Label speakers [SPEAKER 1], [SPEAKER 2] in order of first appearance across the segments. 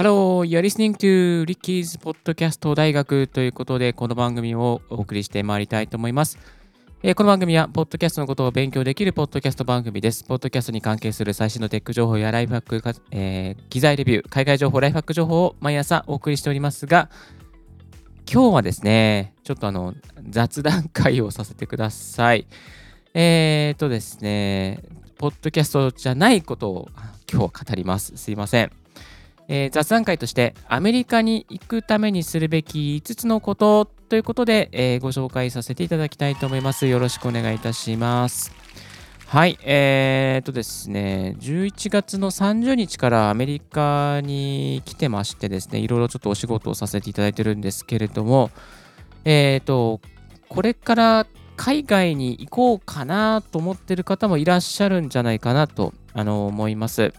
[SPEAKER 1] Hello、you're listening to ト大学ということで、この番組をお送りしてまいりたいと思います。えー、この番組は、ポッドキャストのことを勉強できるポッドキャスト番組です。ポッドキャストに関係する最新のテック情報やライフハック、えー、機材レビュー、海外情報、ライフハック情報を毎朝お送りしておりますが、今日はですね、ちょっとあの、雑談会をさせてください。えーとですね、ポッドキャストじゃないことを今日は語ります。すいません。えー、雑談会としてアメリカに行くためにするべき5つのことということで、えー、ご紹介させていただきたいと思います。よろしくお願いいたします。はい、えー、っとですね、11月の30日からアメリカに来てましてですね、いろいろちょっとお仕事をさせていただいてるんですけれども、えー、っと、これから海外に行こうかなと思ってる方もいらっしゃるんじゃないかなとあの思います。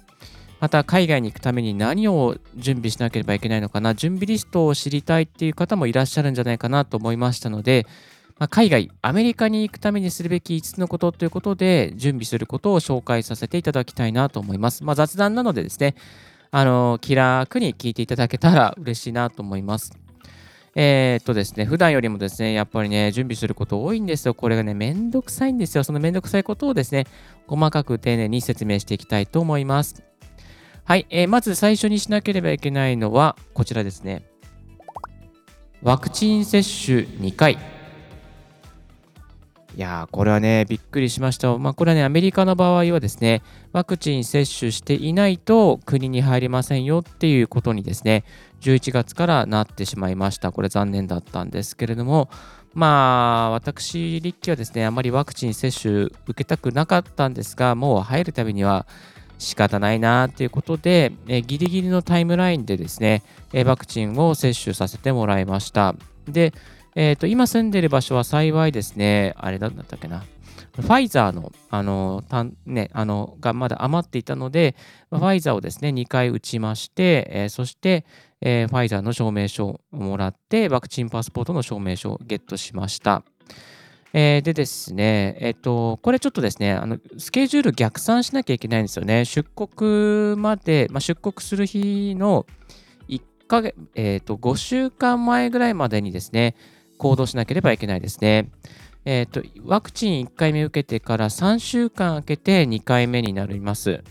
[SPEAKER 1] また海外に行くために何を準備しなければいけないのかな、準備リストを知りたいっていう方もいらっしゃるんじゃないかなと思いましたので、まあ、海外、アメリカに行くためにするべき5つのことということで、準備することを紹介させていただきたいなと思います。まあ、雑談なのでですね、あの気楽に聞いていただけたら嬉しいなと思います。えー、っとですね、普段よりもですね、やっぱりね、準備すること多いんですよ。これがね、めんどくさいんですよ。そのめんどくさいことをですね、細かく丁寧に説明していきたいと思います。はい、えー、まず最初にしなければいけないのはこちらですね。ワクチン接種2回。いやー、これはね、びっくりしました。まあ、これはね、アメリカの場合はですね、ワクチン接種していないと国に入りませんよっていうことにですね、11月からなってしまいました。これ残念だったんですけれども、まあ、私、リッキーはですね、あまりワクチン接種受けたくなかったんですが、もう入るたびには、仕方ないなということで、えギリギリのタイムラインでですね、えワクチンを接種させてもらいました。で、えーと、今住んでいる場所は幸いですね、あれだったっけな、ファイザーの、あの、たね、あの、がまだ余っていたので、ファイザーをですね、2回打ちまして、えー、そして、えー、ファイザーの証明書をもらって、ワクチンパスポートの証明書をゲットしました。えー、でですね、えっ、と、これちょっとですね、あのスケジュール逆算しなきゃいけないんですよね。出国まで、まあ、出国する日の1ヶ月、えっ、と、5週間前ぐらいまでにですね、行動しなければいけないですね。えっ、と、ワクチン1回目受けてから3週間空けて2回目になります。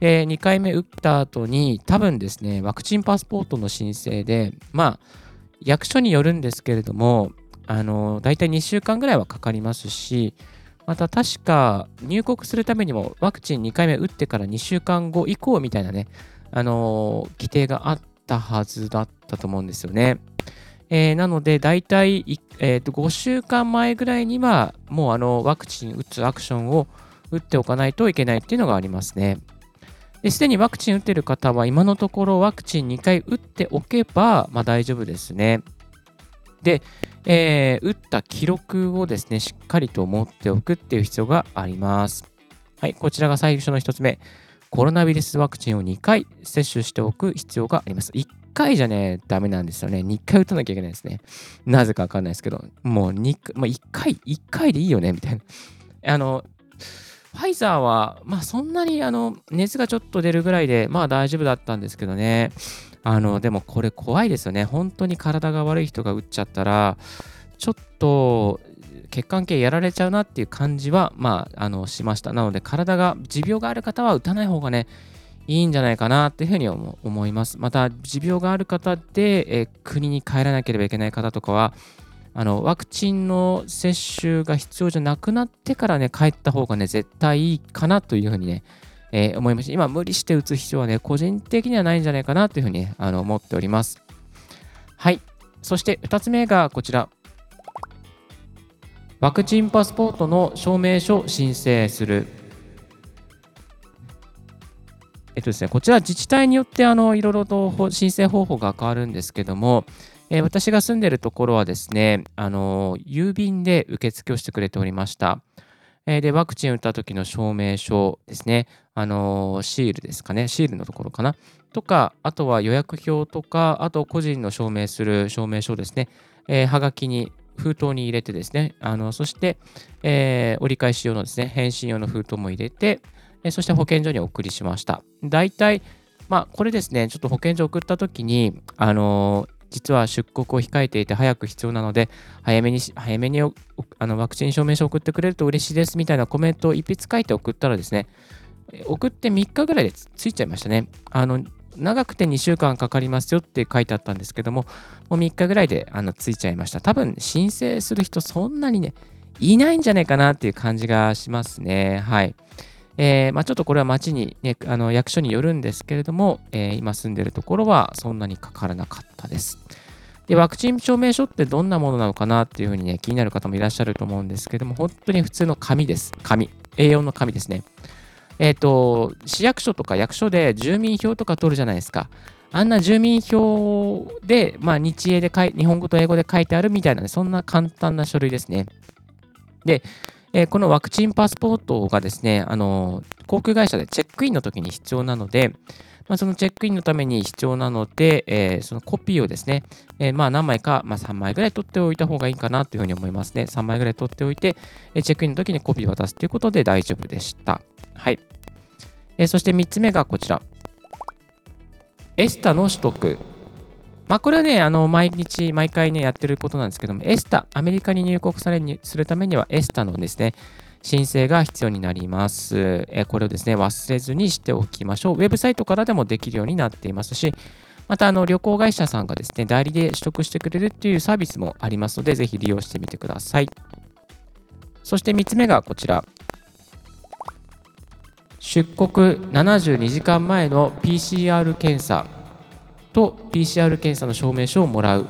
[SPEAKER 1] で、2回目打った後に、多分ですね、ワクチンパスポートの申請で、まあ、役所によるんですけれども、あの大体2週間ぐらいはかかりますし、また確か入国するためにもワクチン2回目打ってから2週間後以降みたいなね、あの規定があったはずだったと思うんですよね。えー、なので、大体、えー、と5週間前ぐらいには、もうあのワクチン打つアクションを打っておかないといけないっていうのがありますね。すでにワクチン打ってる方は、今のところワクチン2回打っておけば、まあ、大丈夫ですね。で、えー、打った記録をですね、しっかりと持っておくっていう必要があります。はい、こちらが最初の1つ目。コロナウイルスワクチンを2回接種しておく必要があります。1回じゃね、ダメなんですよね。2回打たなきゃいけないですね。なぜかわかんないですけど、もう2、まあ、1回、1回でいいよね、みたいな。あの、ファイザーは、まあそんなにあの熱がちょっと出るぐらいで、まあ大丈夫だったんですけどね。あの、でもこれ怖いですよね。本当に体が悪い人が打っちゃったら、ちょっと血管系やられちゃうなっていう感じは、まあ、あの、しました。なので、体が、持病がある方は打たない方がね、いいんじゃないかなっていうふうに思います。また、持病がある方で、え国に帰らなければいけない方とかは、あのワクチンの接種が必要じゃなくなってからね、帰った方がね、絶対いいかなというふうにね、えー、思いました。今、無理して打つ必要はね、個人的にはないんじゃないかなというふうに、あの思っております。はい。そして2つ目がこちら。ワクチンパスポートの証明書申請する。えっとですね、こちら自治体によってあのいろいろと申請方法が変わるんですけども、えー、私が住んでいるところはですね、あの郵便で受付をしてくれておりました。えで、ワクチン打った時の証明書ですね。あのシールですかね。シールのところかな。とか、あとは予約表とか、あと個人の証明する証明書ですね。えー、はがきに封筒に入れてですね、あのそして、えー、折り返し用のですね、返信用の封筒も入れて、えそして保健所にお送りしました。大体、まあ、これですね、ちょっと保健所送ったときに、あのー、実は出国を控えていて早く必要なので、早めに、早めにあのワクチン証明書を送ってくれると嬉しいですみたいなコメントを一筆書いて送ったらですね、送って3日ぐらいでついちゃいましたね。あの長くて2週間かかりますよって書いてあったんですけども、もう3日ぐらいであのついちゃいました。多分申請する人そんなにね、いないんじゃないかなっていう感じがしますね。はい。えー、まあ、ちょっとこれは町に、ね、あの役所によるんですけれども、えー、今住んでるところはそんなにかからなかったです。で、ワクチン証明書ってどんなものなのかなっていうふうにね、気になる方もいらっしゃると思うんですけども、本当に普通の紙です。紙。A4 の紙ですね。えっ、ー、と、市役所とか役所で住民票とか取るじゃないですか。あんな住民票で、まあ、日英で、日本語と英語で書いてあるみたいな、ね、そんな簡単な書類ですね。で、えー、このワクチンパスポートがですね、あの航空会社でチェックインの時に必要なので、まあ、そのチェックインのために必要なので、えー、そのコピーをですね、えー、まあ何枚か、まあ、3枚ぐらい取っておいた方がいいかなというふうに思いますね。3枚ぐらい取っておいて、えチェックインの時にコピーを渡すということで大丈夫でした。はい。えそして3つ目がこちら。エスタの取得。まあ、これはね、あの、毎日、毎回ね、やってることなんですけども、エスタ、アメリカに入国されにするためには、エスタのですね、申請が必要になります。えこれをですね、忘れずにしておきましょう。ウェブサイトからでもできるようになっていますし、また、あの、旅行会社さんがですね、代理で取得してくれるっていうサービスもありますので、ぜひ利用してみてください。そして3つ目がこちら。出国72時間前の PCR 検査と PCR 検査の証明書をもらう。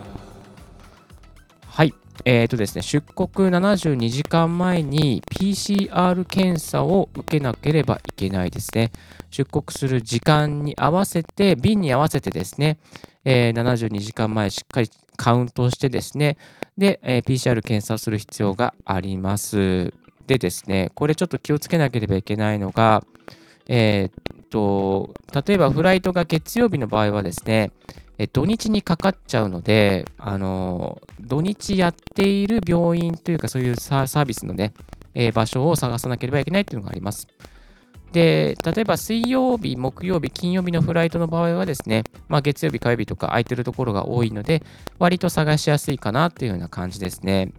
[SPEAKER 1] はい。え、ー、とですね、出国72時間前に PCR 検査を受けなければいけないですね。出国する時間に合わせて、便に合わせてですね、えー、72時間前しっかりカウントしてですね、で、えー、PCR 検査する必要があります。でですね、これちょっと気をつけなければいけないのが、えー、と、例えばフライトが月曜日の場合はですね、え土日にかかっちゃうので、あの土日やっている病院というか、そういうサービスのね、え、場所を探さなければいけないというのがあります。で、例えば水曜日、木曜日、金曜日のフライトの場合はですね、まあ、月曜日、火曜日とか空いてるところが多いので、割と探しやすいかなというような感じですね。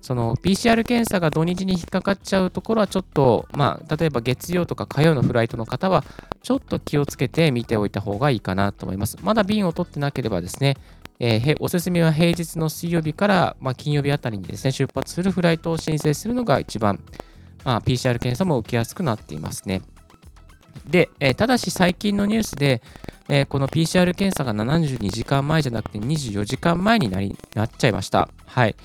[SPEAKER 1] その PCR 検査が土日に引っかかっちゃうところはちょっと、まあ、例えば月曜とか火曜のフライトの方は、ちょっと気をつけて見ておいた方がいいかなと思います。まだ便を取ってなければですね、えー、おすすめは平日の水曜日から、まあ、金曜日あたりにですね、出発するフライトを申請するのが一番、まあ、PCR 検査も受けやすくなっていますね。で、えー、ただし最近のニュースで、えー、この PCR 検査が72時間前じゃなくて24時間前になりなっちゃいました。はい。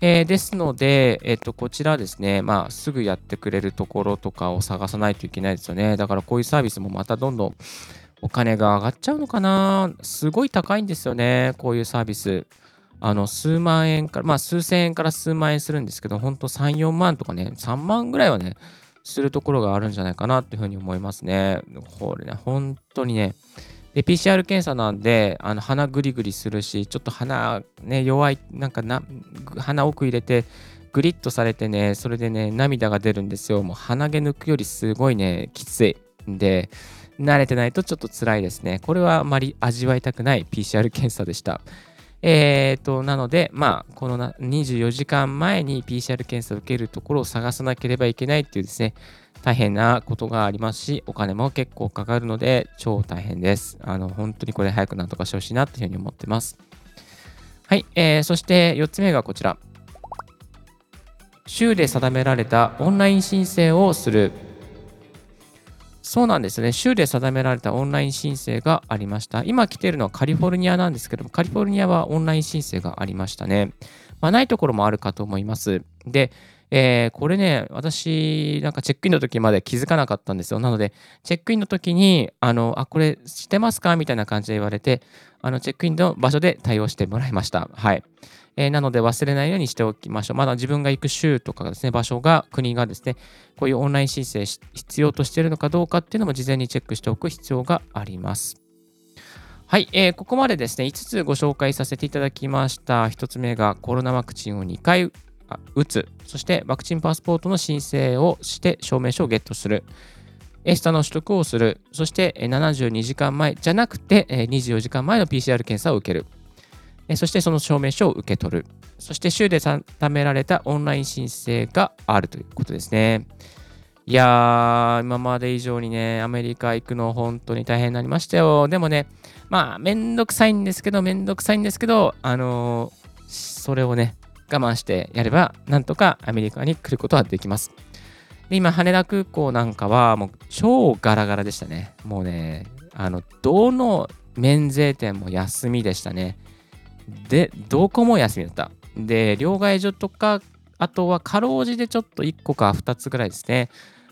[SPEAKER 1] えー、ですので、えっ、と、こちらですね、まあ、すぐやってくれるところとかを探さないといけないですよね。だからこういうサービスもまたどんどんお金が上がっちゃうのかな。すごい高いんですよね、こういうサービス。あの、数万円から、まあ、数千円から数万円するんですけど、本当3、4万とかね、3万ぐらいはね、するところがあるんじゃないかなっていうふうに思いますね。これね、本当にね、で、PCR 検査なんで、あの鼻グリグリするし、ちょっと鼻ね、弱い、なんかな、鼻奥入れて、グリッとされてね、それでね、涙が出るんですよ。もう鼻毛抜くよりすごいね、きついんで、慣れてないとちょっと辛いですね。これはあまり味わいたくない PCR 検査でした。えーと、なので、まあ、この24時間前に PCR 検査を受けるところを探さなければいけないっていうですね、大変なことがありますし、お金も結構かかるので、超大変です。あの、本当にこれ早くなんとかしてほしいなというふうに思ってます。はい、えー、そして4つ目がこちら。州で定められたオンライン申請をする。そうなんですね。州で定められたオンライン申請がありました。今来ているのはカリフォルニアなんですけども、カリフォルニアはオンライン申請がありましたね。まあ、ないところもあるかと思います。で、えー、これね、私、なんかチェックインの時まで気づかなかったんですよ。なので、チェックインの時に、あの、あ、これ知ってますかみたいな感じで言われて、あの、チェックインの場所で対応してもらいました。はい。えー、なので忘れないようにしておきましょう。まだ自分が行く州とかですね、場所が、国がですね、こういうオンライン申請必要としているのかどうかっていうのも事前にチェックしておく必要があります。はい、えー、ここまでですね、5つご紹介させていただきました。1つ目がコロナワクチンを2回打つ、そしてワクチンパスポートの申請をして証明書をゲットする、エスタの取得をする、そして72時間前じゃなくて24時間前の PCR 検査を受ける、そしてその証明書を受け取る、そして州で定められたオンライン申請があるということですね。いやー、今まで以上にね、アメリカ行くの本当に大変になりましたよ。でもね、まあ、めんどくさいんですけど、めんどくさいんですけど、あのー、それをね、我慢してやれば、なんとかアメリカに来ることはできます。で今、羽田空港なんかは、もう超ガラガラでしたね。もうね、あの、どの免税店も休みでしたね。で、どこも休みだった。で、両替所とか、あとはかろうじでちょっと1個か2つぐらいですね。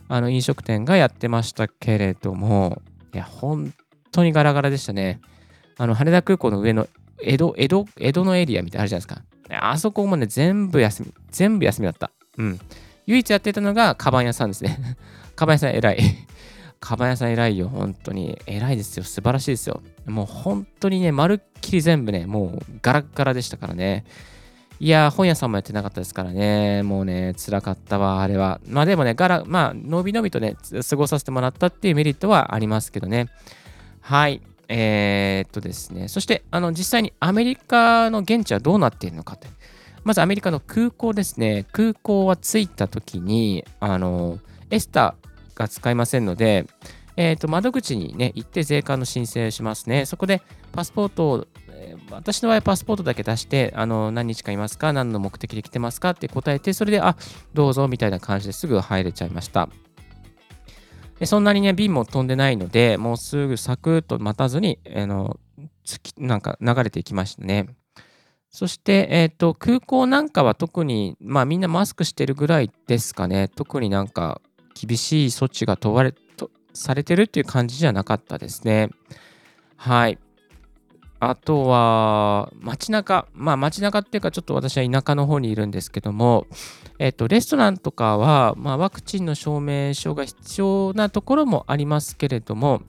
[SPEAKER 1] あの、飲食店がやってましたけれども、いや、本当にガラガラでしたね。あの、羽田空港の上の江戸、江戸、江戸のエリアみたいなあるじゃないですか。あそこもね、全部休み、全部休みだった。うん。唯一やってたのが、カバン屋さんですね。カバン屋さん偉い。カバン屋さん偉いよ、本当に。偉いですよ。素晴らしいですよ。もう本当にね、まるっきり全部ね、もうガラガラでしたからね。いや本屋さんもやってなかったですからね。もうね、辛かったわ、あれは。まあでもね、ガラ、まあ、のびのびとね、過ごさせてもらったっていうメリットはありますけどね。はい。えー、っとですね、そしてあの実際にアメリカの現地はどうなっているのかと。まずアメリカの空港ですね。空港は着いた時に、あの、エスタが使えませんので、えー、と窓口に、ね、行って税関の申請をしますね。そこでパスポートを、え、私の場合パスポートだけ出して、あの何日かいますか？何の目的で来てますか？って答えて、それで、あ、どうぞみたいな感じですぐ入れちゃいました。そんなにね、瓶も飛んでないので、もうすぐサクッと待たずに、あのなんか流れていきましたね。そして、えーと、空港なんかは特に、まあみんなマスクしてるぐらいですかね。特になんか厳しい措置が問われとされてるっていう感じじゃなかったですね。はい。あとは、街中。まあ街中っていうか、ちょっと私は田舎の方にいるんですけども、えっと、レストランとかは、まあ、ワクチンの証明書が必要なところもありますけれども、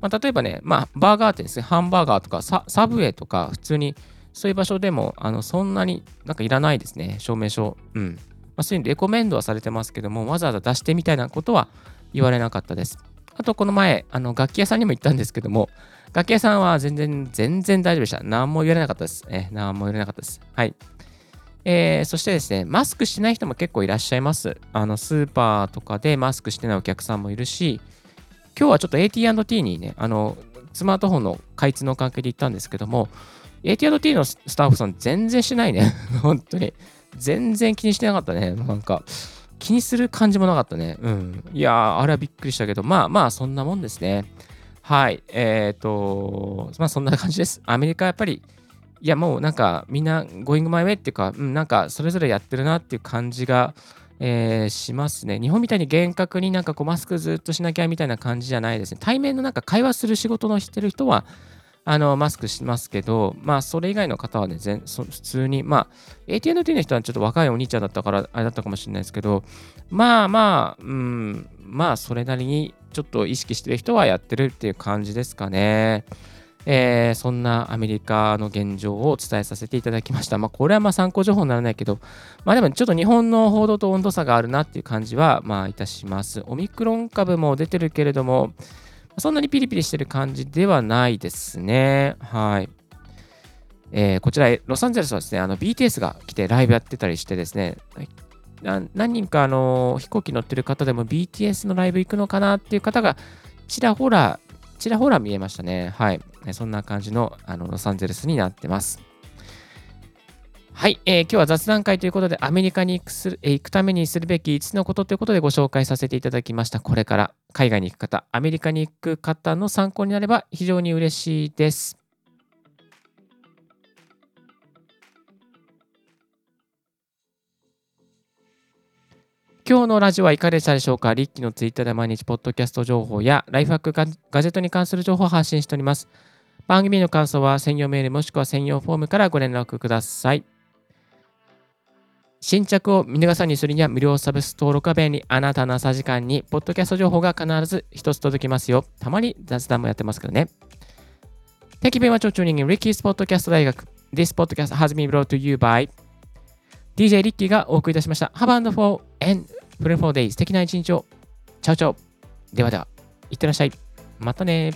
[SPEAKER 1] まあ、例えばね、まあ、バーガー店ですね、ハンバーガーとかサブウェイとか、普通にそういう場所でも、あのそんなになんかいらないですね、証明書。うん。まあ、そういうレコメンドはされてますけども、わざわざ出してみたいなことは言われなかったです。あと、この前、あの楽器屋さんにも行ったんですけども、楽器屋さんは全然、全然大丈夫でした。何も言われなかったです。え何も言われなかったです。はい。えー、そしてですね、マスクしてない人も結構いらっしゃいます。あの、スーパーとかでマスクしてないお客さんもいるし、今日はちょっと AT&T にね、あの、スマートフォンの開通の関係で行ったんですけども、AT&T のスタッフさん全然しないね。本当に。全然気にしてなかったね。なんか、気にする感じもなかったね。うん。いやー、あれはびっくりしたけど、まあまあ、そんなもんですね。はい。えっ、ー、と、まあそんな感じです。アメリカやっぱりいやもうなんかみんな going my way っていうか、うん、なんかそれぞれやってるなっていう感じが、えー、しますね。日本みたいに厳格になんかこうマスクずっとしなきゃみたいな感じじゃないですね。対面のなんか会話する仕事のしてる人はあのマスクしますけど、まあそれ以外の方はね、全普通に、まあ AT&T の人はちょっと若いお兄ちゃんだったからあれだったかもしれないですけど、まあまあ、うん、まあそれなりにちょっと意識してる人はやってるっていう感じですかね。えー、そんなアメリカの現状をお伝えさせていただきました。まあ、これはまあ参考情報にならないけど、まあでもちょっと日本の報道と温度差があるなっていう感じは、まあいたします。オミクロン株も出てるけれども、そんなにピリピリしてる感じではないですね。はい。えー、こちら、ロサンゼルスはですね、あの BTS が来てライブやってたりしてですね、何人かあの飛行機乗ってる方でも BTS のライブ行くのかなっていう方がちらほらちらほら見えましたね。はい。そんな感じのあのロサンゼルスになってます。はい、えー、今日は雑談会ということで、アメリカに行くする、えー、行くためにするべき5つのことということでご紹介させていただきました。これから海外に行く方、アメリカに行く方の参考になれば非常に嬉しいです。今日のラジオはいかがでしたでしょうか？リッキーのツイッターで毎日ポッドキャスト情報やライフハックガジェットに関する情報を発信しております。番組の感想は専用メールもしくは専用フォームからご連絡ください。新着を見逃さにするには無料サブス登録は便利。あなたの朝時間にポッドキャスト情報が必ず一つ届きますよ。たまに雑談もやってますけどね。Thank you very much for tuning in Ricky's Podcast 大学。This podcast has been brought to you by DJ リッキーがお送りいたしました。Have a wonderful and fruitful day. 素敵な一日を。チャオチャオ。ではでは、いってらっしゃい。またね